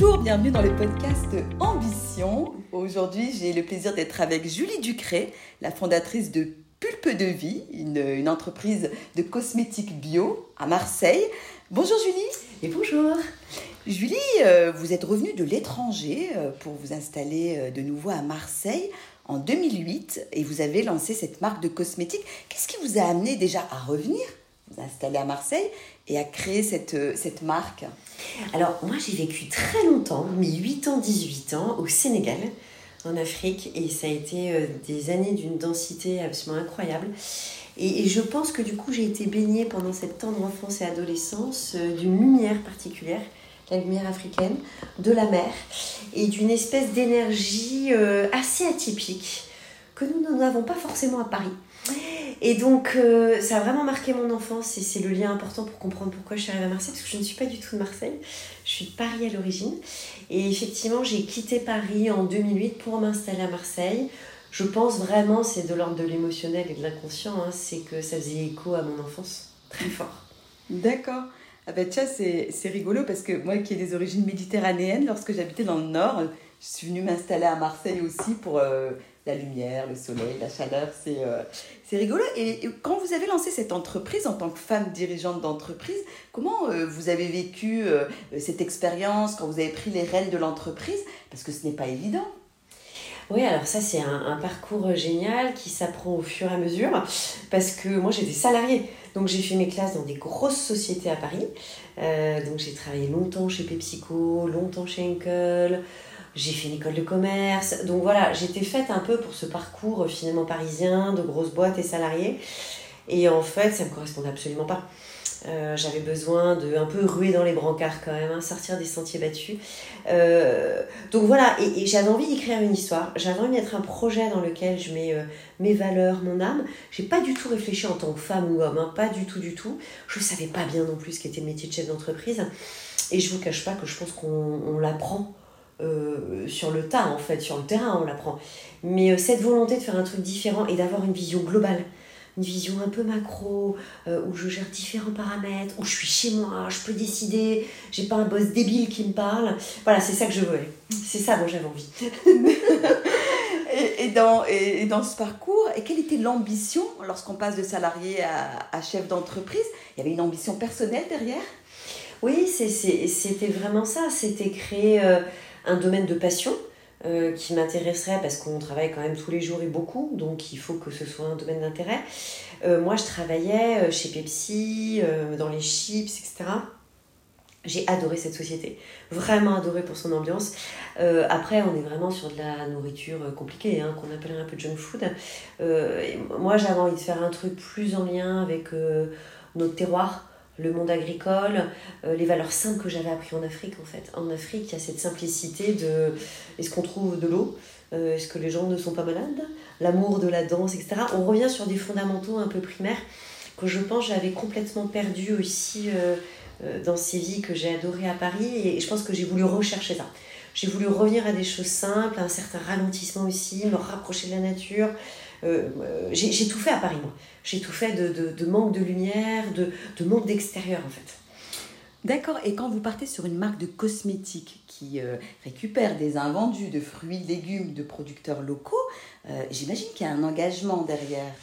Bonjour, bienvenue dans le podcast Ambition. Aujourd'hui, j'ai le plaisir d'être avec Julie Ducré, la fondatrice de Pulpe de Vie, une, entreprise de cosmétiques bio à Marseille. Bonjour Julie. Et bonjour. Julie, euh, vous êtes revenue de l'étranger euh, pour vous installer euh, de nouveau à Marseille en 2008 et vous avez lancé cette marque de cosmétiques. Qu'est-ce qui vous a amené déjà à revenir, vous installer à Marseille et à créer cette, cette marque Alors moi j'ai vécu très longtemps, mes 8 ans, 18 ans au Sénégal, en Afrique et ça a été des années d'une densité absolument incroyable. Et, je pense que du coup j'ai été baignée pendant cette tendre enfance et adolescence d'une lumière particulière la lumière africaine, de la mer et d'une espèce d'énergie euh, assez atypique que nous n'avons pas forcément à Paris. Et donc, euh, ça a vraiment marqué mon enfance et c'est le lien important pour comprendre pourquoi je suis arrivée à Marseille, parce que je ne suis pas du tout de Marseille, je suis de Paris à l'origine. Et effectivement, j'ai quitté Paris en 2008 pour m'installer à Marseille. Je pense vraiment, c'est de l'ordre de l'émotionnel et de l'inconscient, hein, c'est que ça faisait écho à mon enfance très fort. D'accord. Ah ben tiens, c'est rigolo parce que moi qui ai des origines méditerranéennes, lorsque j'habitais dans le nord, je suis venue m'installer à Marseille aussi pour euh, la lumière, le soleil, la chaleur. C'est euh, rigolo. Et, quand vous avez lancé cette entreprise en tant que femme dirigeante d'entreprise, comment euh, vous avez vécu cette expérience quand vous avez pris les rênes de l'entreprise? Parce que ce n'est pas évident. Oui, alors ça c'est un, parcours génial qui s'apprend au fur et à mesure parce que moi j'étais salariée. Donc j'ai fait mes classes dans des grosses sociétés à Paris. Euh, donc j'ai travaillé longtemps chez PepsiCo, longtemps chez Henkel. J'ai fait une école de commerce. Donc voilà, j'étais faite un peu pour ce parcours euh, finalement parisien, de grosses boîtes et salariés. Et en fait, ça ne me correspondait absolument pas. Euh, j'avais besoin de un peu ruer dans les brancards quand même, hein, sortir des sentiers battus. Euh, donc voilà, et, j'avais envie d'écrire une histoire. J'avais envie d'être un projet dans lequel je mets mes valeurs, mon âme. J'ai pas du tout réfléchi en tant que femme ou homme, hein, pas du tout, du tout. Je savais pas bien non plus ce qu'était le métier de chef d'entreprise. Et je vous cache pas que je pense qu'on l'apprend. Sur le tas en fait, sur le terrain on l'apprend. Mais cette volonté de faire un truc différent et d'avoir une vision globale, une vision un peu macro, euh, où je gère différents paramètres, où je suis chez moi, je peux décider, j'ai pas un boss débile qui me parle. Voilà, c'est ça que je veux. C'est ça dont j'avais envie. et, dans, et, dans ce parcours, et quelle était l'ambition lorsqu'on passe de salarié à, chef d'entreprise? Il y avait une ambition personnelle derrière? Oui, c'était vraiment ça. C'était créer euh, un domaine de passion euh, qui m'intéresserait parce qu'on travaille quand même tous les jours et beaucoup, donc il faut que ce soit un domaine d'intérêt. Euh, moi, je travaillais euh, chez Pepsi, dans les chips, etc. J'ai adoré cette société, vraiment adoré pour son ambiance. après, on est vraiment sur de la nourriture compliquée, hein, qu'on appellerait un peu junk food. moi, j'avais envie de faire un truc plus en lien avec notre terroir, le monde agricole, euh, les valeurs simples que j'avais appris en Afrique en fait. En Afrique, il y a cette simplicité de est-ce qu'on trouve de l'eau? Euh, Est-ce que les gens ne sont pas malades? L'amour de la danse, etc. On revient sur des fondamentaux un peu primaires que je pense j'avais complètement perdu aussi euh, dans ces vies que j'ai adorées à Paris et je pense que j'ai voulu rechercher ça. J'ai voulu revenir à des choses simples, à un certain ralentissement aussi, me rapprocher de la nature, euh, euh, j'ai tout fait à Paris, moi. J'ai tout fait de, manque de lumière, de, de manque d'extérieur, en fait. D'accord, et quand vous partez sur une marque de cosmétiques qui euh, récupère des invendus de fruits, légumes de producteurs locaux, j'imagine qu'il y a un engagement derrière.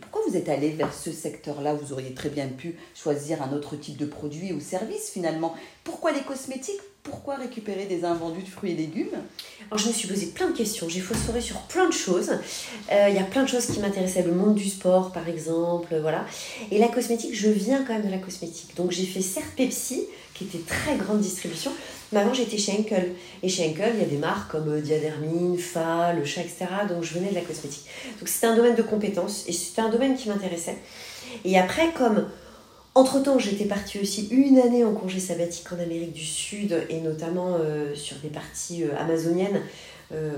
pourquoi vous êtes allé vers ce secteur-là? Vous auriez très bien pu choisir un autre type de produit ou service finalement. Pourquoi les cosmétiques? Pourquoi récupérer des invendus de fruits et légumes Alors, je me suis posé plein de questions. J'ai phosphoré sur plein de choses. Euh, il y a plein de choses qui m'intéressaient. Le monde du sport, par exemple. Voilà. Et la cosmétique, je viens quand même de la cosmétique. Donc, j'ai fait certes Pepsi, qui était très grande distribution. Mais avant, j'étais chez Henkel. Et chez Henkel, il y a des marques comme euh, Diadermine, Fa, Le Chat, etc. Donc, je venais de la cosmétique. Donc, c'était un domaine de compétences. Et c'était un domaine qui m'intéressait. Et après, comme entre-temps, j'étais partie aussi une année en congé sabbatique en Amérique du Sud et notamment euh, sur des parties euh, amazoniennes, euh,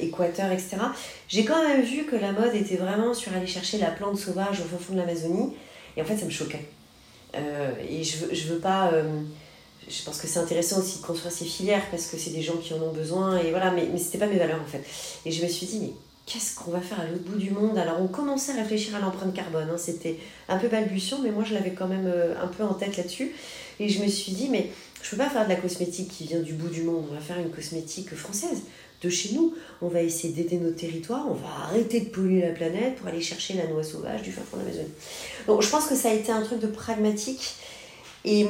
Équateur, etc. J'ai quand même vu que la mode était vraiment sur aller chercher la plante sauvage au fond de l'Amazonie et en fait ça me choquait. et je veux, je veux pas... je pense que c'est intéressant aussi de construire ces filières parce que c'est des gens qui en ont besoin et voilà, mais, mais c'était pas mes valeurs en fait. Et je me suis dit, mais qu'est-ce qu'on va faire à l'autre bout du monde Alors on commençait à réfléchir à l'empreinte carbone, hein. c'était un peu balbutiant, mais moi je l'avais quand même euh, un peu en tête là-dessus. Et je me suis dit, mais Je peux pas faire de la cosmétique qui vient du bout du monde. On va faire une cosmétique française de chez nous. On va essayer d'aider nos territoires. On va arrêter de polluer la planète pour aller chercher la noix sauvage du fin fond d'Amazonie. Donc, je pense que ça a été un truc de pragmatique. Et,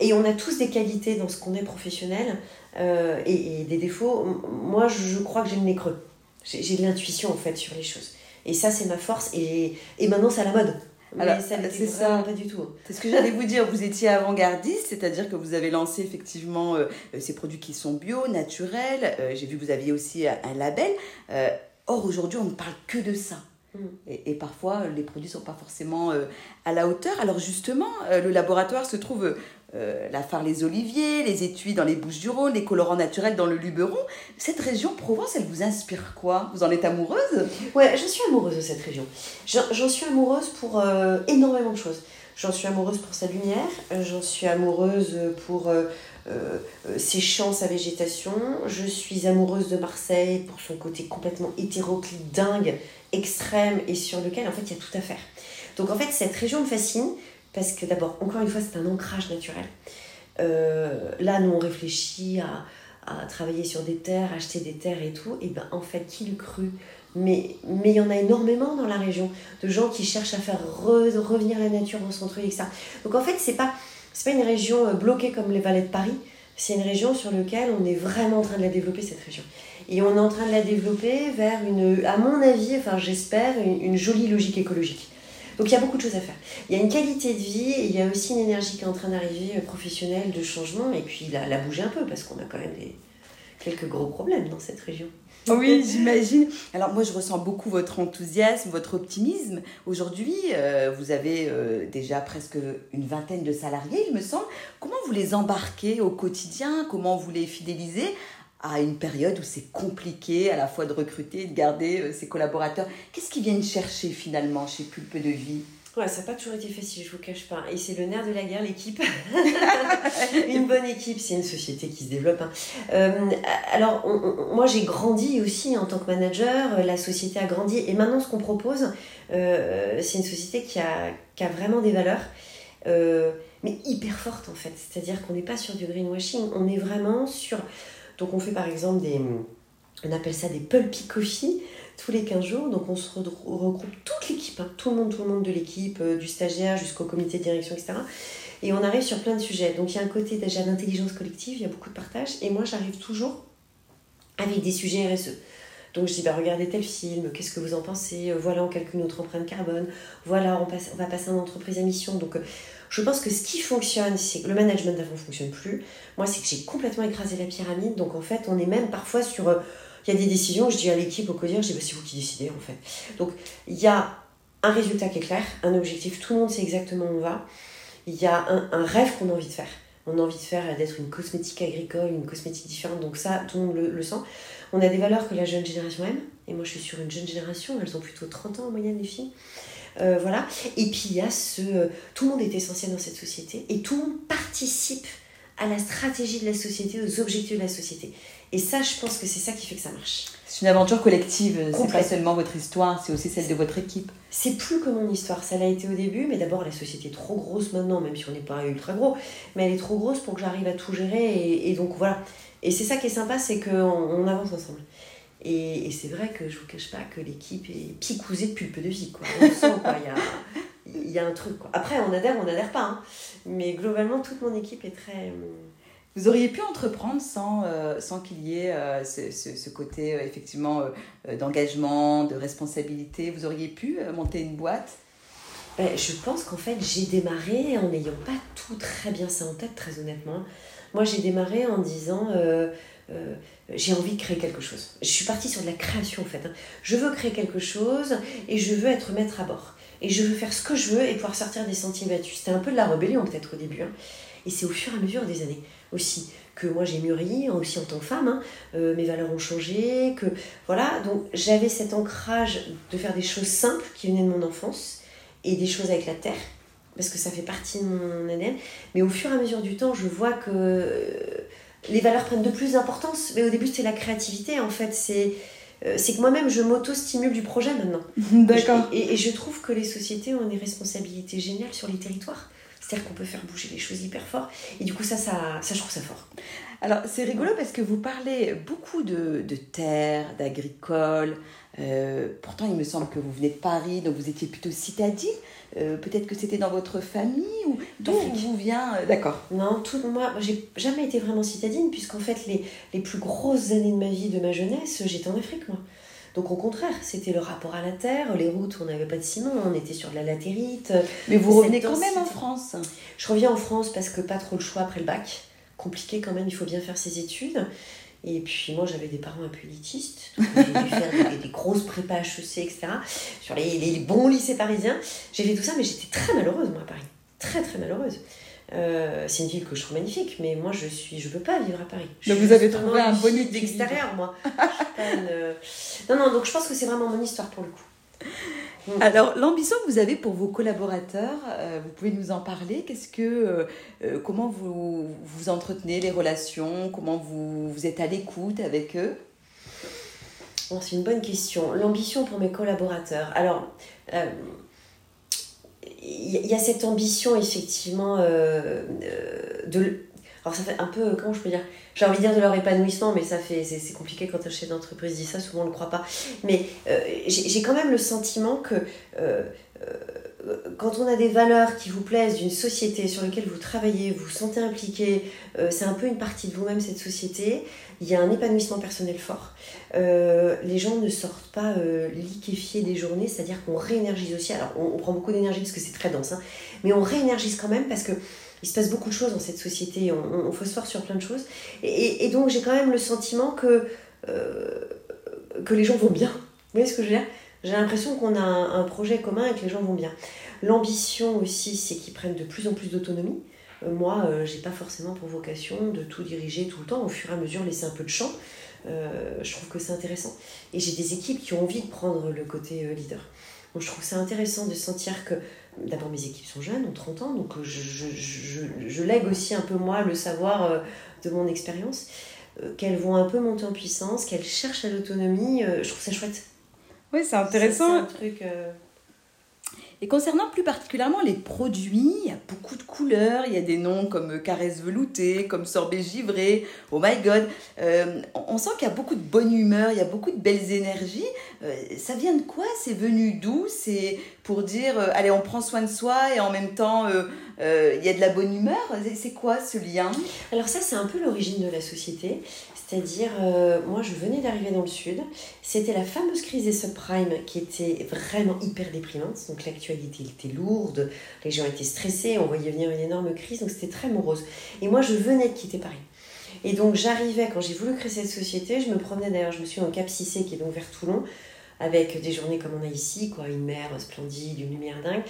et on a tous des qualités dans ce qu'on est professionnel euh, et, et, des défauts. Moi, je crois que j'ai le nez creux. J'ai de l'intuition en fait sur les choses. Et ça, c'est ma force. Et, et maintenant, c'est à la mode. Alors, c'est ça. Pas du tout. C'est ce que j'allais vous dire. Vous étiez avant-gardiste, c'est-à-dire que vous avez lancé effectivement euh, ces produits qui sont bio, naturels. Euh, j'ai vu que vous aviez aussi un label. Euh, or, aujourd'hui, on ne parle que de ça. Mm. Et, et, parfois, les produits ne sont pas forcément à la hauteur. Alors justement, le laboratoire se trouve euh, la phare les oliviers, les étuis dans les Bouches du Rhône, les colorants naturels dans le Luberon. Cette région Provence, elle vous inspire quoi? Vous en êtes amoureuse? Ouais, je suis amoureuse de cette région. J'en suis amoureuse pour euh, énormément de choses. J'en suis amoureuse pour sa lumière, euh, j'en suis amoureuse pour ses champs, sa végétation. Je suis amoureuse de Marseille pour son côté complètement hétéroclite, dingue, extrême et sur lequel en fait il y a tout à faire. Donc en fait cette région me fascine parce que d'abord, encore une fois, c'est un ancrage naturel. Euh, là, nous, on réfléchit à, à, travailler sur des terres, acheter des terres et tout. Et ben, en fait, qui le cru mais mais il y en a énormément dans la région de gens qui cherchent à faire revenir la nature au centre-ville, etc. Donc en fait, c'est pas pas une région euh, bloquée comme les vallées de Paris. C'est une région sur laquelle on est vraiment en train de la développer cette région. Et on est en train de la développer vers une, à mon avis, enfin j'espère, une jolie logique écologique. Donc il y a beaucoup de choses à faire. Il y a une qualité de vie et il y a aussi une énergie qui est en train d'arriver euh, professionnelle de changement et puis la, la bouger un peu parce qu'on a quand même des, quelques gros problèmes dans cette région. Oui, j'imagine. Alors moi, je ressens beaucoup votre enthousiasme, votre optimisme. Aujourd'hui, euh, vous avez euh, déjà presque une vingtaine de salariés, il me semble. Comment vous les embarquez au quotidien? Comment vous les fidélisez? À une période où c'est compliqué à la fois de recruter de garder euh, ses collaborateurs. Qu'est-ce qu'ils viennent chercher finalement chez Pulpe de Vie? Ouais, ça n'a pas toujours été facile, je vous cache pas. Et c'est le nerf de la guerre, l'équipe. une bonne équipe, c'est une société qui se développe. Hein. Euh, alors, moi, j'ai grandi aussi en tant que manager. La société a grandi. Et maintenant, ce qu'on propose, euh, c'est une société qui a, qui a vraiment des valeurs, mais hyper fortes en fait. C'est-à-dire qu'on n'est pas sur du greenwashing. On est vraiment sur donc on fait par exemple des, on appelle ça des pulpy coffee tous les 15 jours. Donc on se regroupe toute l'équipe, hein, tout le monde, tout le monde de l'équipe, euh, du stagiaire jusqu'au comité de direction, etc. Et on arrive sur plein de sujets. Donc il y a un côté déjà d'intelligence collective, il y a beaucoup de partage. Et moi j'arrive toujours avec des sujets RSE. Donc je dis, bah, regardez tel film, qu'est-ce que vous en pensez? Voilà, on calcule notre empreinte carbone. Voilà, on, va passer en entreprise à mission. Donc je pense que ce qui fonctionne, c'est que le management d'avant ne fonctionne plus. Moi, c'est que j'ai complètement écrasé la pyramide. Donc, en fait, on est même parfois sur. Euh, il y a des décisions, je dis à l'équipe, au quotidien, je dis, bah, c'est vous qui décidez, en fait. Donc, il y a un résultat qui est clair, un objectif, tout le monde sait exactement où on va. Il y a un, rêve qu'on a envie de faire. On a envie de faire d'être une cosmétique agricole, une cosmétique différente, donc ça, tout le monde le, sent. On a des valeurs que la jeune génération aime, et moi je suis sur une jeune génération, elles ont plutôt 30 ans en moyenne, les filles. Euh, voilà. Et puis il y a ce. Tout le monde est essentiel dans cette société et tout le monde participe à la stratégie de la société, aux objectifs de la société. Et ça, je pense que c'est ça qui fait que ça marche. C'est une aventure collective, c'est pas seulement votre histoire, c'est aussi celle de votre équipe. C'est plus que mon histoire, ça l'a été au début, mais d'abord la société est trop grosse maintenant, même si on n'est pas ultra gros, mais elle est trop grosse pour que j'arrive à tout gérer, et, donc voilà. Et c'est ça qui est sympa, c'est qu'on on avance ensemble. Et, c'est vrai que je vous cache pas que l'équipe est picousée de pulpe de vie. Quoi. On sent, quoi. Il y a, il y a un truc. Quoi. Après, on adhère, on n'adhère pas. Hein. Mais globalement, toute mon équipe est très. Euh, vous auriez pu entreprendre sans, euh, sans qu'il y ait euh, ce, ce, côté effectivement d'engagement, de responsabilité? Vous auriez pu monter une boîte? Ben, Je pense qu'en fait, j'ai démarré en n'ayant pas tout très bien ça en tête, très honnêtement. Moi, j'ai démarré en disant euh, j'ai envie de créer quelque chose. Je suis partie sur de la création en fait. Hein. Je veux créer quelque chose et je veux être maître à bord. Et je veux faire ce que je veux et pouvoir sortir des sentiers battus. C'était un peu de la rébellion peut-être au début. Hein. Et c'est au fur et à mesure des années aussi que moi j'ai mûri, aussi en tant que femme. Hein. Euh, mes valeurs ont changé. Que voilà, donc j'avais cet ancrage de faire des choses simples qui venaient de mon enfance et des choses avec la terre parce que ça fait partie de mon ADN. Mais au fur et à mesure du temps, je vois que les valeurs prennent de plus d'importance. Mais au début, c'est la créativité, en fait. C'est euh, c'est que moi-même, je m'auto-stimule du projet maintenant. D'accord. Et, et, je trouve que les sociétés ont des responsabilités géniales sur les territoires. C'est-à-dire qu'on peut faire bouger les choses hyper fort. Et du coup, ça, ça, ça je trouve ça fort. Alors, c'est rigolo parce que vous parlez beaucoup de, de terre, d'agricole. Euh, pourtant, il me semble que vous venez de Paris, donc vous étiez plutôt citadine. Euh, peut-être que c'était dans votre famille ou d'où vous vient euh, D'accord. Non, tout moi, j'ai jamais été vraiment citadine puisqu'en fait les, les plus grosses années de ma vie, de ma jeunesse, j'étais en Afrique moi. Donc au contraire, c'était le rapport à la terre, les routes, on n'avait pas de ciment, on était sur de la latérite. Mais vous revenez quand même en France Je reviens en France parce que pas trop le choix après le bac. Compliqué quand même, il faut bien faire ses études. Et puis moi j'avais des parents un peu élitistes, j'ai dû faire des, grosses prépas HEC, etc. Sur les, les bons lycées parisiens. J'ai fait tout ça, mais j'étais très malheureuse moi à Paris. Très très malheureuse. Euh, c'est une ville que je trouve magnifique, mais moi je suis, je peux pas vivre à Paris. donc vous avez trouvé un bon d'extérieur, moi. Non, non, donc je pense que c'est vraiment mon histoire pour le coup. Mm. Alors, l'ambition que vous avez pour vos collaborateurs, euh, vous pouvez nous en parler? Qu'est-ce que, euh, euh, comment vous, vous entretenez les relations? Comment vous, vous êtes à l'écoute avec eux? C'est une bonne question. L'ambition pour mes collaborateurs. Alors, il y, a cette ambition, effectivement, de alors ça fait un peu, comment je peux dire J'ai envie de dire de leur épanouissement, mais ça fait c'est compliqué quand un chef d'entreprise dit ça, souvent on le croit pas. Mais euh, j'ai quand même le sentiment que euh, euh, quand on a des valeurs qui vous plaisent d'une société sur laquelle vous travaillez, vous vous sentez impliqué, c'est un peu une partie de vous-même cette société, il y a un épanouissement personnel fort. les gens ne sortent pas liquéfiés des journées, c'est-à-dire qu'on réénergise aussi. Alors on, prend beaucoup d'énergie parce que c'est très dense, hein, mais on réénergise quand même parce que il se passe beaucoup de choses dans cette société, on, on, phosphore sur plein de choses. Et, donc j'ai quand même le sentiment que, euh, que les gens vont bien. Vous voyez ce que je veux dire? J'ai l'impression qu'on a un, projet commun et que les gens vont bien. L'ambition aussi, c'est qu'ils prennent de plus en plus d'autonomie. Euh, moi, euh, j'ai pas forcément pour vocation de tout diriger tout le temps, au fur et à mesure laisser un peu de champ. je trouve que c'est intéressant. Et j'ai des équipes qui ont envie de prendre le côté leader. Donc je trouve c'est intéressant de sentir que D'abord, mes équipes sont jeunes, ont 30 ans, donc euh, je, je, je, lègue aussi un peu moi le savoir euh, de mon expérience, euh, qu'elles vont un peu monter en puissance, qu'elles cherchent à l'autonomie. je trouve ça chouette. Oui, c'est intéressant. Un truc. Et concernant plus particulièrement les produits, il y a beaucoup de couleurs, il y a des noms comme caresse veloutée, comme sorbet givré, oh my god. Euh, on sent qu'il y a beaucoup de bonne humeur, il y a beaucoup de belles énergies. Euh, ça vient de quoi? C'est venu d'où? C'est pour dire, euh, allez, on prend soin de soi et en même temps, il y a de la bonne humeur? C'est quoi ce lien? Alors ça, c'est un peu l'origine de la société. C'est-à-dire, euh, moi je venais d'arriver dans le sud, c'était la fameuse crise des subprimes qui était vraiment hyper déprimante, donc l'actualité était lourde, les gens étaient stressés, on voyait venir une énorme crise, donc c'était très morose. Et moi je venais de quitter Paris. Et donc j'arrivais, quand j'ai voulu créer cette société, je me promenais d'ailleurs, je me suis en Cap Cissé qui est donc vers Toulon, avec des journées comme on a ici, quoi, une mer splendide, une lumière dingue.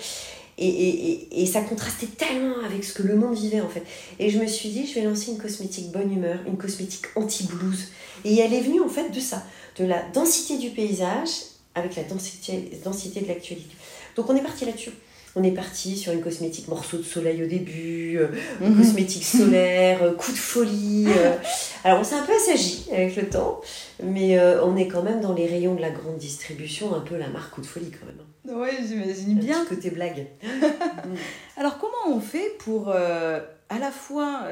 Et, et, et, ça contrastait tellement avec ce que le monde vivait en fait. Et je me suis dit, je vais lancer une cosmétique bonne humeur, une cosmétique anti-blues. Et elle est venue en fait de ça, de la densité du paysage avec la densité, densité de l'actualité. Donc on est parti là-dessus. On est parti sur une cosmétique morceau de soleil au début, euh, mhm. cosmétique solaire, euh, coup de folie. Euh. Alors on s'est un peu assagi avec le temps, mais on est quand même dans les rayons de la grande distribution, un peu la marque coup de folie quand même. Oui, j'imagine bien. Côté blague. Alors comment on fait pour à la fois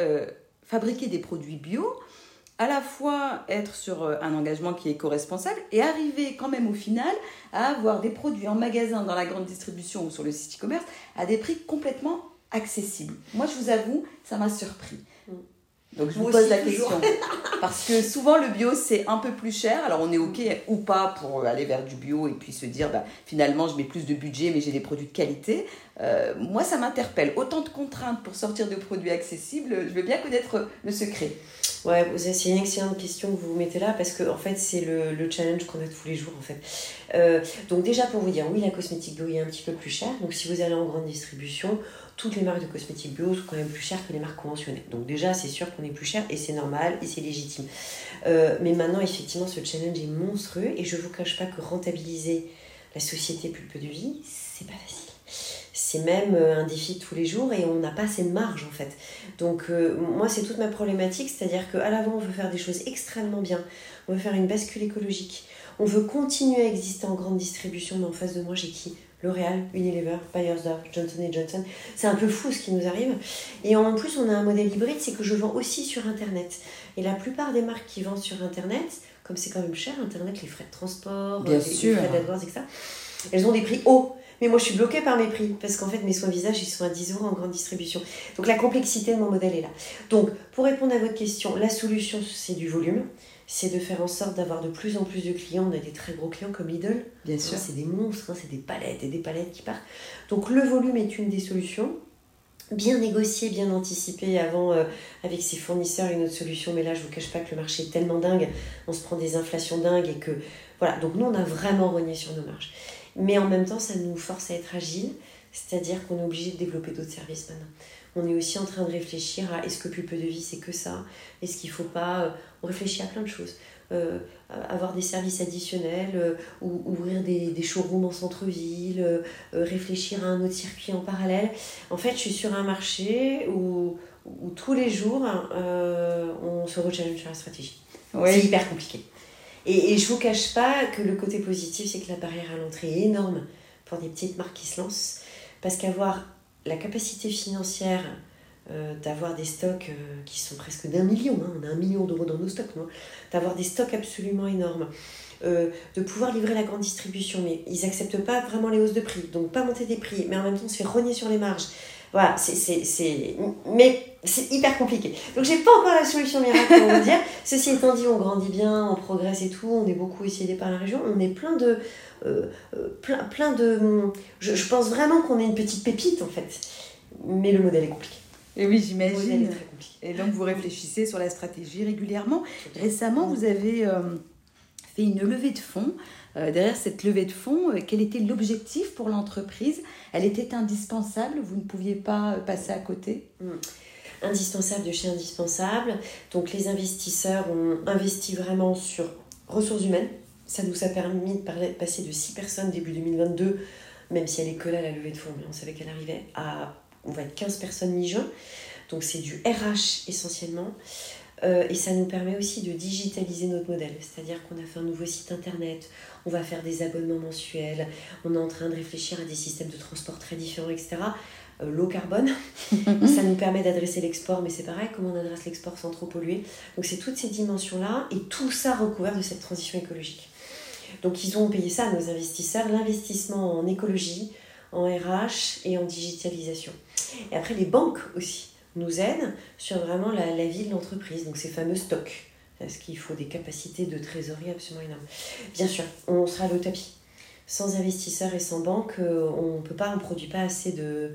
fabriquer des produits bio, à la fois être sur euh, un engagement qui est éco-responsable et arriver quand même au final à avoir des produits en magasin, dans la grande distribution ou sur le site e-commerce à des prix complètement accessibles? Moi, je vous avoue, ça m'a surpris. Donc je vous pose la question. Parce que souvent le bio c'est un peu plus cher. Alors on est ok ou pas pour aller vers du bio et puis se dire bah, finalement je mets plus de budget mais j'ai des produits de qualité. Euh, moi ça m'interpelle. Autant de contraintes pour sortir de produits accessibles, je veux bien connaître le secret. Ouais, c'est une excellente question que vous mettez là parce que en fait c'est le, le, challenge qu'on a tous les jours en fait. Euh, donc déjà pour vous dire, oui la cosmétique bio est un petit peu plus chère. Donc si vous allez en grande distribution, toutes les marques de cosmétiques bio sont quand même plus chères que les marques conventionnelles. Donc déjà, c'est sûr qu'on est plus cher et c'est normal et c'est légitime. Euh, mais maintenant, effectivement, ce challenge est monstrueux et je vous cache pas que rentabiliser la société pulpe de vie, c'est pas facile. C'est même euh, un défi tous les jours et on n'a pas assez de marge en fait. Donc euh, moi, c'est toute ma problématique, c'est-à-dire qu'à l'avant, on veut faire des choses extrêmement bien. On veut faire une bascule écologique. On veut continuer à exister en grande distribution, mais en face de moi, j'ai qui? L'Oréal, Unilever, Bayersdorf, Johnson Johnson. C'est un peu fou ce qui nous arrive. Et en plus, on a un modèle hybride, c'est que je vends aussi sur Internet. Et la plupart des marques qui vendent sur Internet, comme c'est quand même cher, Internet, les frais de transport, Bien les, sûr. les frais d'AdWords, etc., elles ont des prix hauts. Mais moi, je suis bloquée par mes prix parce qu'en fait, mes soins visage, ils sont à 10 euros en grande distribution. Donc, la complexité de mon modèle est là. Donc, pour répondre à votre question, la solution, c'est du volume. C'est de faire en sorte d'avoir de plus en plus de clients. On a des très gros clients comme Lidl. Bien sûr. C'est des monstres, hein, c'est des palettes et des palettes qui partent. Donc, le volume est une des solutions. Bien négocier, bien anticiper avant euh, avec ses fournisseurs une autre solution. Mais là, je vous cache pas que le marché est tellement dingue. On se prend des inflations dingues et que. Voilà. Donc, nous, on a vraiment rogné sur nos marges. Mais en même temps, ça nous force à être agile, c'est-à-dire qu'on est obligé de développer d'autres services maintenant. On est aussi en train de réfléchir à est-ce que plus peu de vie c'est que ça? Est-ce qu'il ne faut pas. euh, On réfléchit à plein de choses? Euh, avoir des services additionnels, euh, ou ouvrir des, des showrooms en centre-ville, euh, euh, réfléchir à un autre circuit en parallèle. En fait, je suis sur un marché où, où tous les jours, euh, on se rechallenge sur la stratégie. C'est hyper compliqué. Et, je vous cache pas que le côté positif, c'est que la barrière à l'entrée est énorme pour des petites marques qui se lancent. Parce qu'avoir la capacité financière euh, d'avoir des stocks euh, qui sont presque d'un million, hein, on a un million d'euros dans nos stocks, d'avoir des stocks absolument énormes, euh, de pouvoir livrer la grande distribution, mais ils acceptent pas vraiment les hausses de prix, donc pas monter des prix, mais en même temps se fait rogner sur les marges. Voilà, c'est, mais c'est hyper compliqué. Donc j'ai pas encore la solution miracle pour vous dire. Ceci étant dit, on grandit bien, on progresse et tout, on est beaucoup aussi aidé par la région, on est plein de... euh, euh, plein, plein de... Je, je pense vraiment qu'on est une petite pépite en fait. Mais le modèle est compliqué. Et oui, Le modèle est j'imagine. très compliqué. Et donc vous réfléchissez sur la stratégie régulièrement. Récemment, vous avez euh, fait une levée de fonds. Euh, derrière cette levée de fonds, euh, quel était l'objectif pour l'entreprise? Elle était indispensable, vous ne pouviez pas euh, passer à côté? Indispensable de chez indispensable. Donc les investisseurs ont investi vraiment sur ressources humaines. Ça nous a permis de passer de 6 personnes début 2022, même si elle est que là la levée de fonds, mais on savait qu'elle arrivait, à on va être 15 personnes mi-juin. Donc c'est du RH essentiellement. Euh, et ça nous permet aussi de digitaliser notre modèle. C'est-à-dire qu'on a fait un nouveau site internet, on va faire des abonnements mensuels, on est en train de réfléchir à des systèmes de transport très différents, etc. Euh, low carbone, ça nous permet d'adresser l'export, mais c'est pareil, comment on adresse l'export sans trop polluer. Donc c'est toutes ces dimensions-là, et tout ça recouvert de cette transition écologique. Donc ils ont payé ça à nos investisseurs, l'investissement en écologie, en RH et en digitalisation. Et après les banques aussi nous aident sur vraiment la, la vie de l'entreprise, donc ces fameux stocks, parce qu'il faut des capacités de trésorerie absolument énormes. Bien sûr, on sera le tapis. Sans investisseurs et sans banque, euh, on ne peut pas, on produit pas assez de,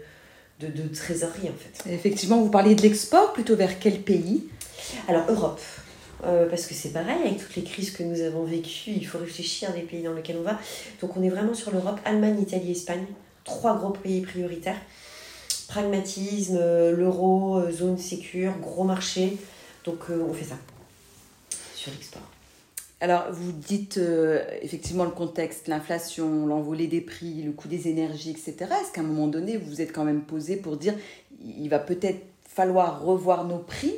de, de trésorerie en fait. Effectivement, vous parliez de l'export, plutôt vers quel pays? Alors Europe, Euh, parce que c'est pareil, avec toutes les crises que nous avons vécues, il faut réfléchir des pays dans lesquels on va. Donc on est vraiment sur l'Europe, Allemagne, Italie, Espagne, trois gros pays prioritaires. Pragmatisme, euh, l'euro, euh, zone sécure, gros marché. Donc euh, on fait ça sur l'export. Alors, vous dites effectivement le contexte, l'inflation, l'envolée des prix, le coût des énergies, etc. Est-ce qu'à un moment donné, vous vous êtes quand même posé pour dire il va peut-être falloir revoir nos prix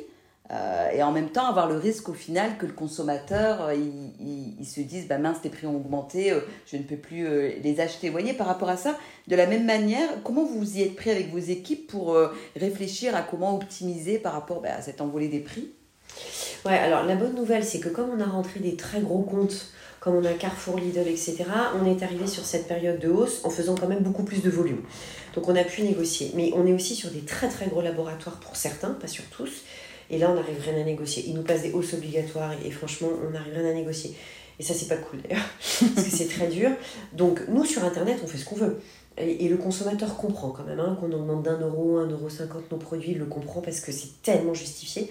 euh, et en même temps avoir le risque au final que le consommateur euh, il, se dise bah mince, les prix ont augmenté, euh, je ne peux plus les acheter. Vous voyez, par rapport à ça, de la même manière, comment vous y êtes pris avec vos équipes pour réfléchir à comment optimiser par rapport bah, à cette envolée des prix? Ouais, alors la bonne nouvelle, c'est que comme on a rentré des très gros comptes, comme on a Carrefour, Lidl, etc., on est arrivé sur cette période de hausse en faisant quand même beaucoup plus de volume. Donc on a pu négocier. Mais on est aussi sur des très très gros laboratoires pour certains, pas sur tous. Et là, on n'arrive rien à négocier. Ils nous passent des hausses obligatoires et, franchement, on n'arrive rien à négocier. Et ça, c'est pas cool d'ailleurs, parce que c'est très dur. Donc nous, sur Internet, on fait ce qu'on veut. Et, et le consommateur comprend quand même, hein, qu'on augmente d'un euro, un euro cinquante nos produits, il le comprend parce que c'est tellement justifié.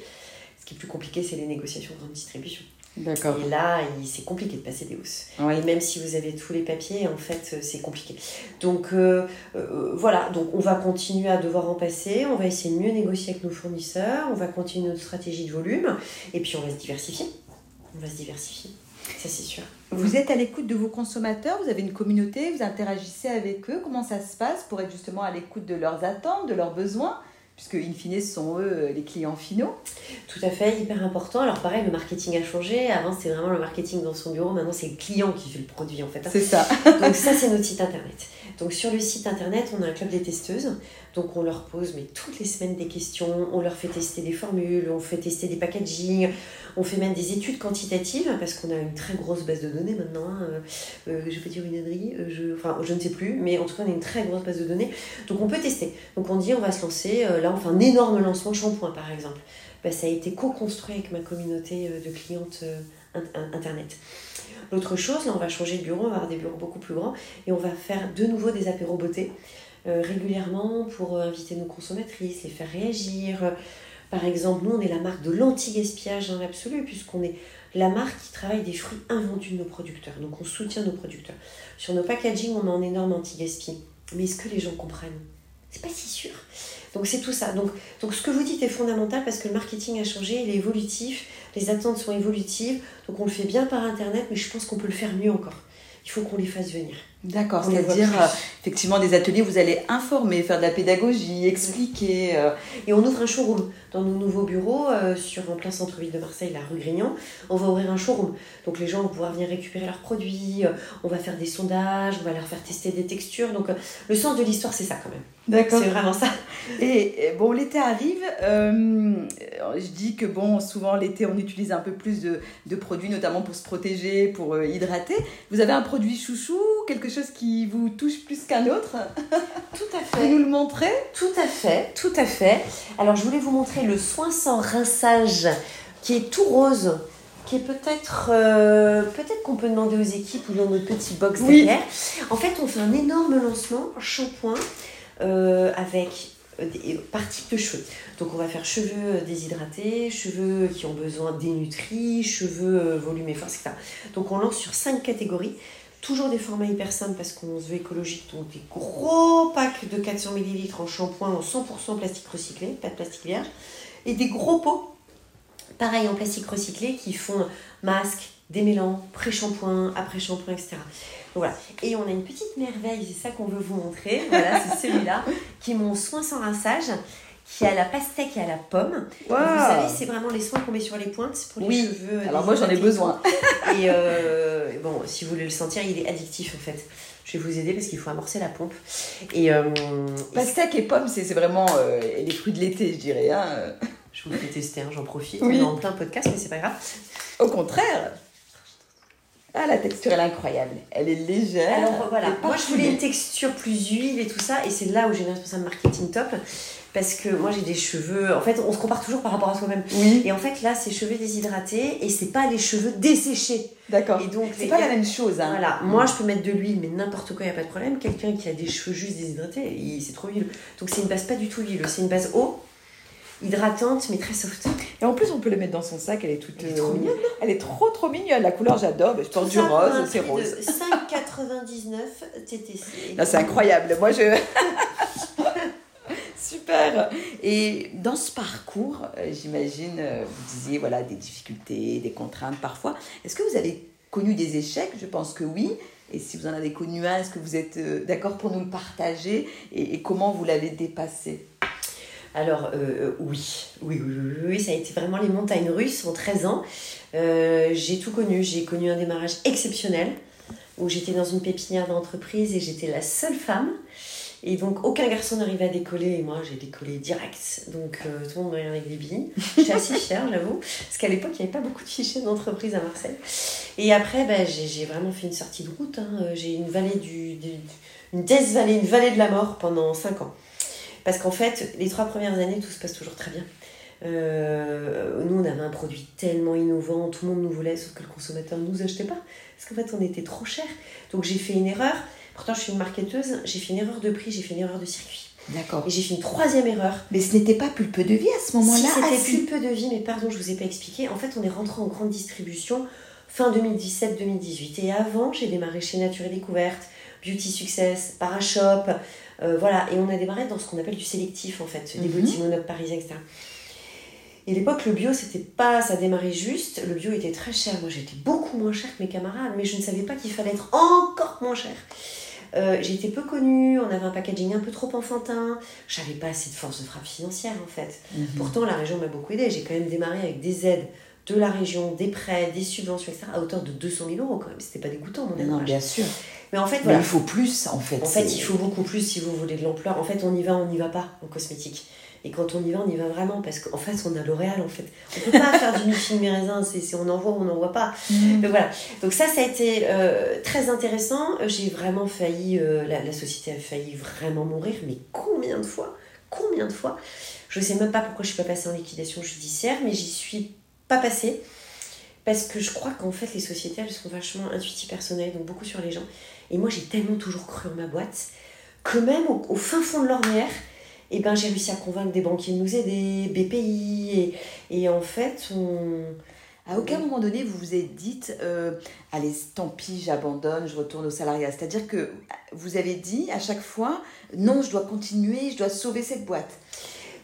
Ce qui est plus compliqué, c'est les négociations de grande distribution. D'accord. Et là, c'est compliqué de passer des hausses. Et même si vous avez tous les papiers, en fait, euh, c'est compliqué. Donc euh, euh, voilà, donc on va continuer à devoir en passer, on va essayer de mieux négocier avec nos fournisseurs, on va continuer notre stratégie de volume, et puis on va se diversifier. On va se diversifier, ça c'est sûr. Vous êtes à l'écoute de vos consommateurs, vous avez une communauté, vous interagissez avec eux. Comment ça se passe pour être justement à l'écoute de leurs attentes, de leurs besoins? Puisque, in fine, ce sont eux euh, les clients finaux. Tout à fait, hyper important. Alors pareil, le marketing a changé. Avant, c'était vraiment le marketing dans son bureau. Maintenant, c'est le client qui fait le produit, en fait. C'est ça. Donc ça, c'est notre site internet. Donc sur le site internet, on a un club des testeuses. Donc on leur pose mais toutes les semaines des questions, on leur fait tester des formules, on fait tester des packaging, on fait même des études quantitatives parce qu'on a une très grosse base de données maintenant. Hein. Euh, je vais dire une ânerie, euh, je, enfin je ne sais plus, mais en tout cas on a une très grosse base de données. Donc on peut tester. Donc on dit on va se lancer, euh, fait un énorme lancement shampoing par exemple. Bah, ça a été co-construit avec ma communauté de clientes internet. L'autre chose, là on va changer de bureau, on va avoir des bureaux beaucoup plus grands et on va faire de nouveau des apéros beauté euh, régulièrement pour euh, inviter nos consommatrices, les faire réagir. Par exemple, nous, on est la marque de l'anti-gaspillage dans l'absolu, puisqu'on est la marque qui travaille des fruits invendus de nos producteurs. Donc, on soutient nos producteurs. Sur nos packaging, on a un énorme anti-gaspi. Mais est-ce que les gens comprennent? C'est pas si sûr. Donc, c'est tout ça. Donc, donc, ce que vous dites est fondamental parce que le marketing a changé, il est évolutif, les attentes sont évolutives. Donc, on le fait bien par Internet, mais je pense qu'on peut le faire mieux encore. Il faut qu'on les fasse venir. D'accord, c'est-à-dire euh, effectivement des ateliers où vous allez informer, faire de la pédagogie, expliquer. Euh. Et on ouvre un showroom dans nos nouveaux bureaux euh, sur en plein centre-ville de Marseille, la rue Grignan. On va ouvrir un showroom. Donc les gens vont pouvoir venir récupérer leurs produits, on va faire des sondages, on va leur faire tester des textures. Donc le sens de l'histoire, c'est ça quand même. D'accord. C'est vraiment ça. Et bon, l'été arrive. je dis que bon, souvent l'été, on utilise un peu plus de, de, produits, notamment pour se protéger, pour hydrater. Vous avez un produit chouchou, quelque chose qui vous touche plus qu'un autre Tout à fait. Vous nous le montrer Tout à fait, tout à fait. Alors je voulais vous montrer le soin sans rinçage qui est tout rose qui est peut-être euh, peut-être qu'on peut demander aux équipes ou dans notre petit box derrière. En fait, on fait un énorme lancement shampoing euh, avec des parties de cheveux. Donc on va faire cheveux déshydratés, cheveux qui ont besoin d'énutris, cheveux euh, volume et force, etc. Donc on lance sur cinq catégories. Toujours des formats hyper simples parce qu'on se veut écologique, donc des gros packs de 400 ml en shampoing en 100% plastique recyclé, pas de plastique vierge, et des gros pots, pareil en plastique recyclé, qui font masque, démêlant, pré-shampoing, après-shampoing, etc. voilà. Et on a une petite merveille, c'est ça qu'on veut vous montrer. Voilà, c'est celui-là, qui est mon soin sans rinçage qui a la pastèque et à la pomme. Vous savez, c'est vraiment les soins qu'on met sur les pointes pour les cheveux. Alors moi j'en ai besoin. et euh, bon, si vous voulez le sentir, il est addictif en fait. Je vais vous aider parce qu'il faut amorcer la pompe. Et euh, pastèque et pomme, c'est vraiment euh, les fruits de l'été, je dirais. Hein. Je vous fais tester, hein, j'en profite. Oui. On est en plein podcast, mais c'est pas grave. Au contraire. Ah, la texture, elle est incroyable. Elle est légère. Alors voilà, moi je voulais une texture plus huile et tout ça, et c'est là où j'ai une responsable marketing top parce que moi j'ai des cheveux. En fait, on se compare toujours par rapport à soi-même. Oui. Et en fait, là, c'est cheveux déshydratés et c'est pas les cheveux desséchés. D'accord. Et donc, c'est pas la même chose. Hein. Voilà. Moi, je peux mettre de l'huile, mais n'importe quoi, il n'y a pas de problème. Quelqu'un qui a des cheveux juste déshydratés, c'est trop huileux. Donc, c'est une base pas du tout huileuse. C'est une base eau, hydratante, mais très soft. Et en plus, on peut le mettre dans son sac. Elle est toute. Elle est trop mignonne. Elle est trop, trop mignonne. La couleur, j'adore. Je porte du rose, c'est rose. 5,99 TTC. C'est incroyable. Moi, je. Super. Et dans ce parcours, euh, j'imagine, euh, vous disiez, voilà, des difficultés, des contraintes parfois. Est-ce que vous avez connu des échecs? Je pense que oui. Et si vous en avez connu un, est-ce que vous êtes euh, d'accord pour nous le partager? Et, comment vous l'avez dépassé? Alors oui. oui. oui, oui, ça a été vraiment les montagnes russes en 13 ans. j'ai tout connu, j'ai connu un démarrage exceptionnel où j'étais dans une pépinière d'entreprise et j'étais la seule femme. Et donc, aucun garçon n'arrivait à décoller. Et moi, j'ai décollé direct. Donc, euh, tout le monde me avec des billes. J'étais assez fière, j'avoue. Parce qu'à l'époque, il n'y avait pas beaucoup de fichiers d'entreprise à Marseille. Et après, bah, j'ai vraiment fait une sortie de route. Hein. Euh, j'ai une vallée du, une death valley, une vallée de la mort pendant 5 ans. Parce qu'en fait, les trois premières années, tout se passe toujours très bien. Euh, nous, on avait un produit tellement innovant, tout le monde nous voulait, sauf que le consommateur ne nous achetait pas. Parce qu'en fait, on était trop cher. Donc, j'ai fait une erreur. Pourtant, je suis une marketeuse, j'ai fait une erreur de prix, j'ai fait une erreur de circuit. D'accord. Et j'ai fait une troisième erreur. Mais ce n'était pas Pulpe de Vie à ce moment-là si, C'était Pulpe de Vie, mais pardon, je ne vous ai pas expliqué. En fait, on est rentré en grande distribution fin 2017-2018. Et avant, j'ai démarré chez Nature et Découverte, Beauty Success, Parashop. Euh, voilà, et on a démarré dans ce qu'on appelle du sélectif, en fait, des mm -hmm. parisiens, etc. Et l'époque, le bio, c'était pas, ça démarrait juste. Le bio était très cher. Moi, j'étais beaucoup moins cher que mes camarades, mais je ne savais pas qu'il fallait être encore moins cher. Euh, j'étais peu connue, on avait un packaging un peu trop enfantin, j'avais pas assez de force de frappe financière en fait. Mhm. Pourtant, la région m'a beaucoup aidé. J'ai quand même démarré avec des aides de la région, des prêts, des subventions, etc., à hauteur de 200 000 euros quand même. C'était pas dégoûtant mon Non, bien sûr. Mais en fait, voilà. il faut plus, en fait. En fait, il faut beaucoup plus si vous voulez de l'ampleur. En fait, on y va, on n'y va pas en cosmétique. Et quand on y va, on y va vraiment parce qu'en fait, on a L'Oréal en fait. On peut pas faire du mi raisin, c'est on en voit ou on n'en voit pas. Donc voilà. Donc ça, ça a été euh, très intéressant. J'ai vraiment failli, euh, la, la, société a failli vraiment mourir, mais combien de fois? Combien de fois? Je sais même pas pourquoi je suis pas passée en liquidation judiciaire, mais j'y suis pas passée. Parce que je crois qu'en fait, les sociétés, elles sont vachement intuitives personnelles, donc beaucoup sur les gens. Et moi, j'ai tellement toujours cru en ma boîte que même au, fin fond de l'ornière, eh ben, j'ai réussi à convaincre des banquiers de nous aider, BPI, et, et en fait, on... À aucun moment donné, vous vous êtes dit, euh, allez, tant pis, j'abandonne, je retourne au salariat. C'est-à-dire que vous avez dit à chaque fois, non, je dois continuer, je dois sauver cette boîte.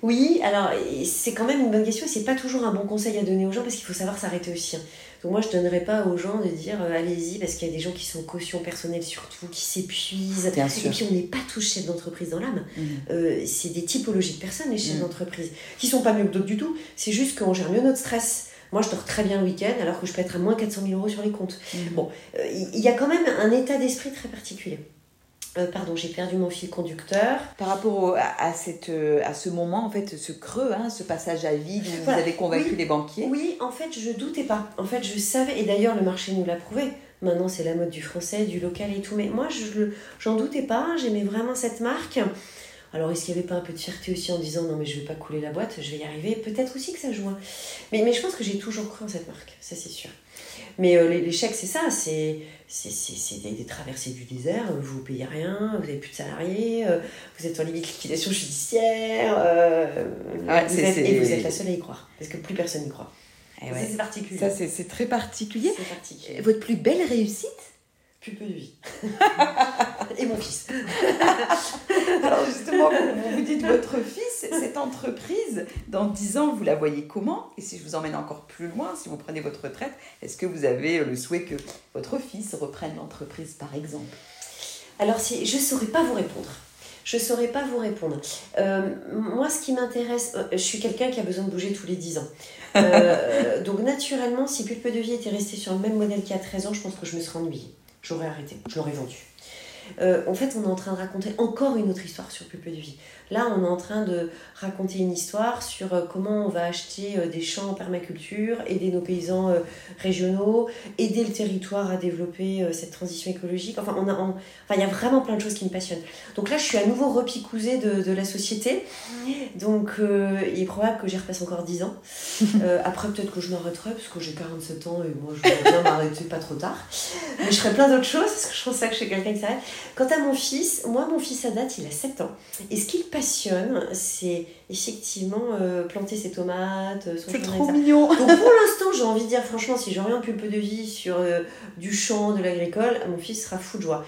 Oui, alors c'est quand même une bonne question et c'est pas toujours un bon conseil à donner aux gens parce qu'il faut savoir s'arrêter aussi. Donc moi je donnerais pas aux gens de dire euh, allez-y parce qu'il y a des gens qui sont caution personnelle surtout, qui s'épuisent. Et puis on n'est pas tous chefs d'entreprise dans l'âme. Mmh. Euh, c'est des typologies de personnes les chefs mmh. d'entreprise qui sont pas mieux que d'autres du tout. C'est juste qu'on gère mieux notre stress. Moi, je dors très bien le week-end alors que je peux être à moins 400 000 euros sur les comptes. Mmh. Bon, euh, il y a quand même un état d'esprit très particulier. Euh, pardon, j'ai perdu mon fil conducteur. Par rapport à, cette, euh, à ce moment, en fait, ce creux, hein, ce passage à vide où vous avez convaincu les banquiers Oui, en fait, je doutais pas. En fait, je savais, et d'ailleurs, le marché nous l'a prouvé. Maintenant, c'est la mode du français, du local et tout. Mais moi, je j'en doutais pas. J'aimais vraiment cette marque. Alors, est-ce qu'il n'y avait pas un peu de fierté aussi en disant non, mais je vais pas couler la boîte, je vais y arriver? Peut-être aussi que ça joue. Hein. Mais, mais je pense que j'ai toujours cru en cette marque, ça c'est sûr. Mais euh, l'échec, c'est ça, c'est des, des, traversées du désert, vous ne payez rien, vous n'avez plus de salariés, euh, vous êtes en limite liquidation judiciaire, euh, vous êtes, et vous êtes la seule à y croire, parce que plus personne n'y croit. Eh c'est particulier. Ça, c'est très particulier. particulier. Votre plus belle réussite? Plus peu de vie. et mon fils. Alors justement, vous, vous dites votre fils, cette entreprise, dans 10 ans, vous la voyez comment? Et si je vous emmène encore plus loin, si vous prenez votre retraite, est-ce que vous avez le souhait que votre fils reprenne l'entreprise, par exemple? Alors, si, je ne saurais pas vous répondre. Je ne saurais pas vous répondre. Euh, moi, ce qui m'intéresse, euh, je suis quelqu'un qui a besoin de bouger tous les 10 ans. Euh, donc, naturellement, si Pulpe de Vie était resté sur le même modèle qu'il y a 13 ans, je pense que je me serais ennuyée j'aurais arrêté, je l'aurais vendu. Euh, en fait, on est en train de raconter encore une autre histoire sur Pulpe de Vie. Là, on est en train de raconter une histoire sur euh, comment on va acheter euh, des champs en permaculture, aider nos paysans régionaux, aider le territoire à développer cette transition écologique. Enfin, on a, enfin, il y a vraiment plein de choses qui me passionnent. Donc là, je suis à nouveau repicousée de, de la société. Donc, il est probable que j'y repasse encore 10 ans. après, peut-être que je m'arrêterai parce que j'ai 47 ans et moi, je vais bien m'arrêter pas trop tard. Mais je ferai plein d'autres choses parce que je pense pas que je suis quelqu'un qui s'arrête. Quant à mon fils, moi, mon fils à date, il a 7 ans. Et ce qu'il passionne, c'est effectivement euh, planter ses tomates, son C'est trop mignon. Donc pour l'instant, j'ai envie de dire, franchement, si j'aurais un pulpe de vie sur euh, du champ, de l'agricole, mon fils sera fou de joie.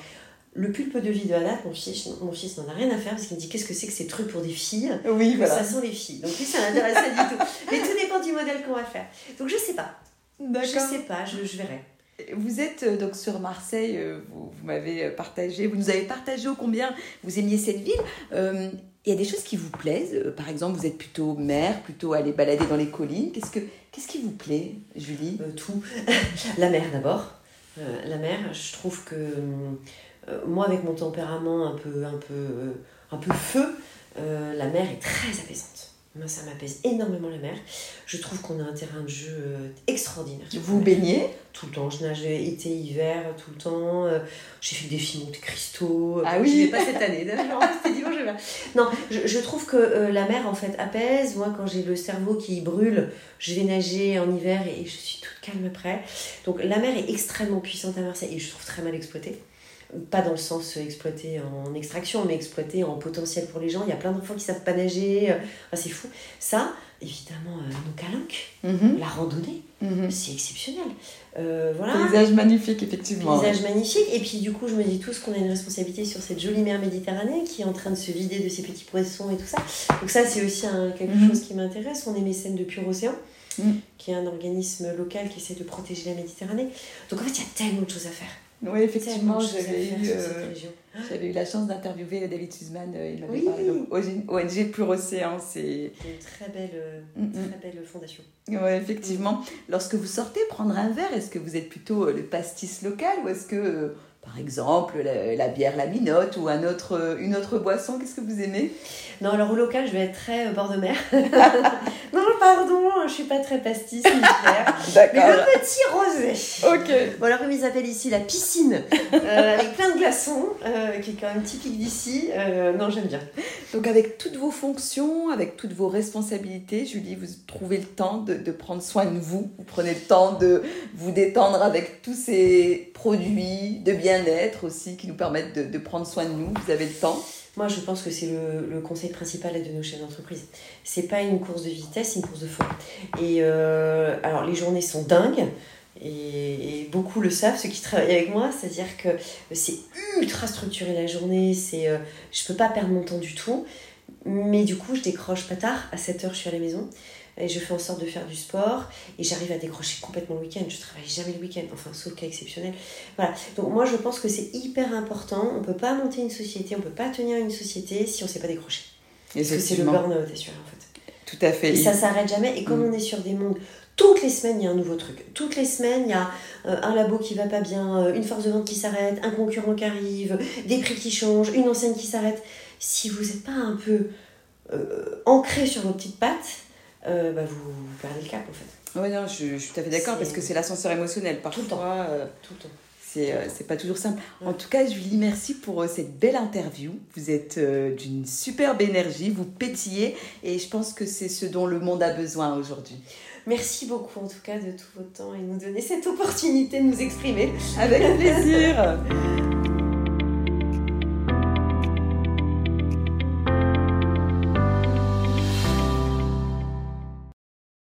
Le pulpe de vie de Anna, mon fils, mon fils n'en a rien à faire parce qu'il me dit qu'est-ce que c'est que ces trucs pour des filles? Oui, voilà. Ça sent les filles. Donc lui, ça l'intéresse pas du tout. Mais tout dépend du modèle qu'on va faire. Donc je sais pas. D'accord. Je sais pas, je, je verrai. Vous êtes euh, donc sur Marseille, vous, vous m'avez partagé, vous nous avez partagé au combien vous aimiez cette ville il y a des choses qui vous plaisent. Euh, par exemple, vous êtes plutôt mer, plutôt aller balader dans les collines. Qu'est-ce, que, qu'est-ce qui vous plaît, Julie? Euh, Tout. la mer d'abord. Euh, la mer, je trouve que moi, avec mon tempérament un peu, un peu, un peu feu, la mer est très apaisante. Moi, ça m'apaise énormément la mer. Je trouve qu'on a un terrain de jeu euh, extraordinaire. Vous baignez? Tout le temps. Je nage été, hiver, tout le temps. Euh, j'ai fait des films de cristaux. Ah oui Je vais pas cette année. C'était dimanche. Non, je, je, trouve que euh, la mer, en fait, apaise. Moi, quand j'ai le cerveau qui brûle, je vais nager en hiver et je suis toute calme après. Donc, la mer est extrêmement puissante à Marseille et je trouve très mal exploitée pas dans le sens exploité en extraction, mais exploité en potentiel pour les gens. Il y a plein d'enfants qui savent pas nager. c'est fou. Ça, évidemment, euh, nos calanques, mhm. la randonnée, mhm. c'est exceptionnel. Euh, voilà. Paysage magnifique, effectivement. Paysage magnifique. Et puis, du coup, je me dis tous qu'on a une responsabilité sur cette jolie mer Méditerranée qui est en train de se vider de ses petits poissons et tout ça. Donc, ça, c'est aussi quelque mhm. chose qui m'intéresse. On est mécène de Pur Océan. qui est un organisme local qui essaie de protéger la Méditerranée. Donc en fait, il y a tellement de choses à faire. Oui, effectivement, j'avais eu, euh, j'avais eu la chance d'interviewer David Suzman. Euh, il m'avait parlé de ONG Pure Océan. C'est une très belle, euh, mm, mm. très belle fondation. Oui, effectivement. Lorsque vous sortez prendre un verre, est-ce que vous êtes plutôt le pastis local ou est-ce que par exemple la, bière la minote ou un autre, une autre boisson? Qu'est-ce que vous aimez? Non, alors au local, je vais être très bord de mer. non, pardon, je suis pas très pastis. Mais le petit rosé. Ok. Bon, alors comme ils appellent ici la piscine, avec plein de glaçons, qui est quand même typique d'ici. non, j'aime bien. Donc avec toutes vos fonctions, avec toutes vos responsabilités, Julie, vous trouvez le temps de, de prendre soin de vous. Vous prenez le temps de vous détendre avec tous ces produits de bien-être aussi qui nous permettent de, prendre soin de nous. Vous avez le temps moi, je pense que c'est le, conseil principal de nos chefs d'entreprise. C'est pas une course de vitesse, c'est une course de fond. Et euh, alors, les journées sont dingues. Et, beaucoup le savent, ceux qui travaillent avec moi, c'est-à-dire que c'est ultra structuré la journée, c'est, euh, je peux pas perdre mon temps du tout, mais du coup je décroche pas tard, à 7h je suis à la maison, et je fais en sorte de faire du sport et j'arrive à décrocher complètement le week-end. Je travaille jamais le week-end, enfin sauf cas exceptionnel. Voilà. Donc moi je pense que c'est hyper important. On peut pas monter une société, on peut pas tenir une société si on sait pas décrocher. Parce que c'est le burn-out assuré en fait. Tout à fait. Et ça s'arrête jamais. Et comme mm. on est sur des mondes toutes les semaines, il y a un nouveau truc. Toutes les semaines, il y a euh, un labo qui va pas bien, euh, une force de vente qui s'arrête, un concurrent qui arrive, des prix qui changent, une enseigne qui s'arrête. Si vous n'êtes pas un peu euh, ancré sur vos petites pattes, euh, bah, vous, perdez le cap en fait. Oui, non, je, suis tout à fait d'accord parce que c'est l'ascenseur émotionnel. Parfois, tout le temps. Euh, tout le temps. C'est, euh, pas toujours simple. En tout cas, Julie, merci pour cette belle interview. Vous êtes d'une superbe énergie, vous pétillez et je pense que c'est ce dont le monde a besoin aujourd'hui. Merci beaucoup en tout cas de tout votre temps et nous donner cette opportunité de nous exprimer. Avec plaisir.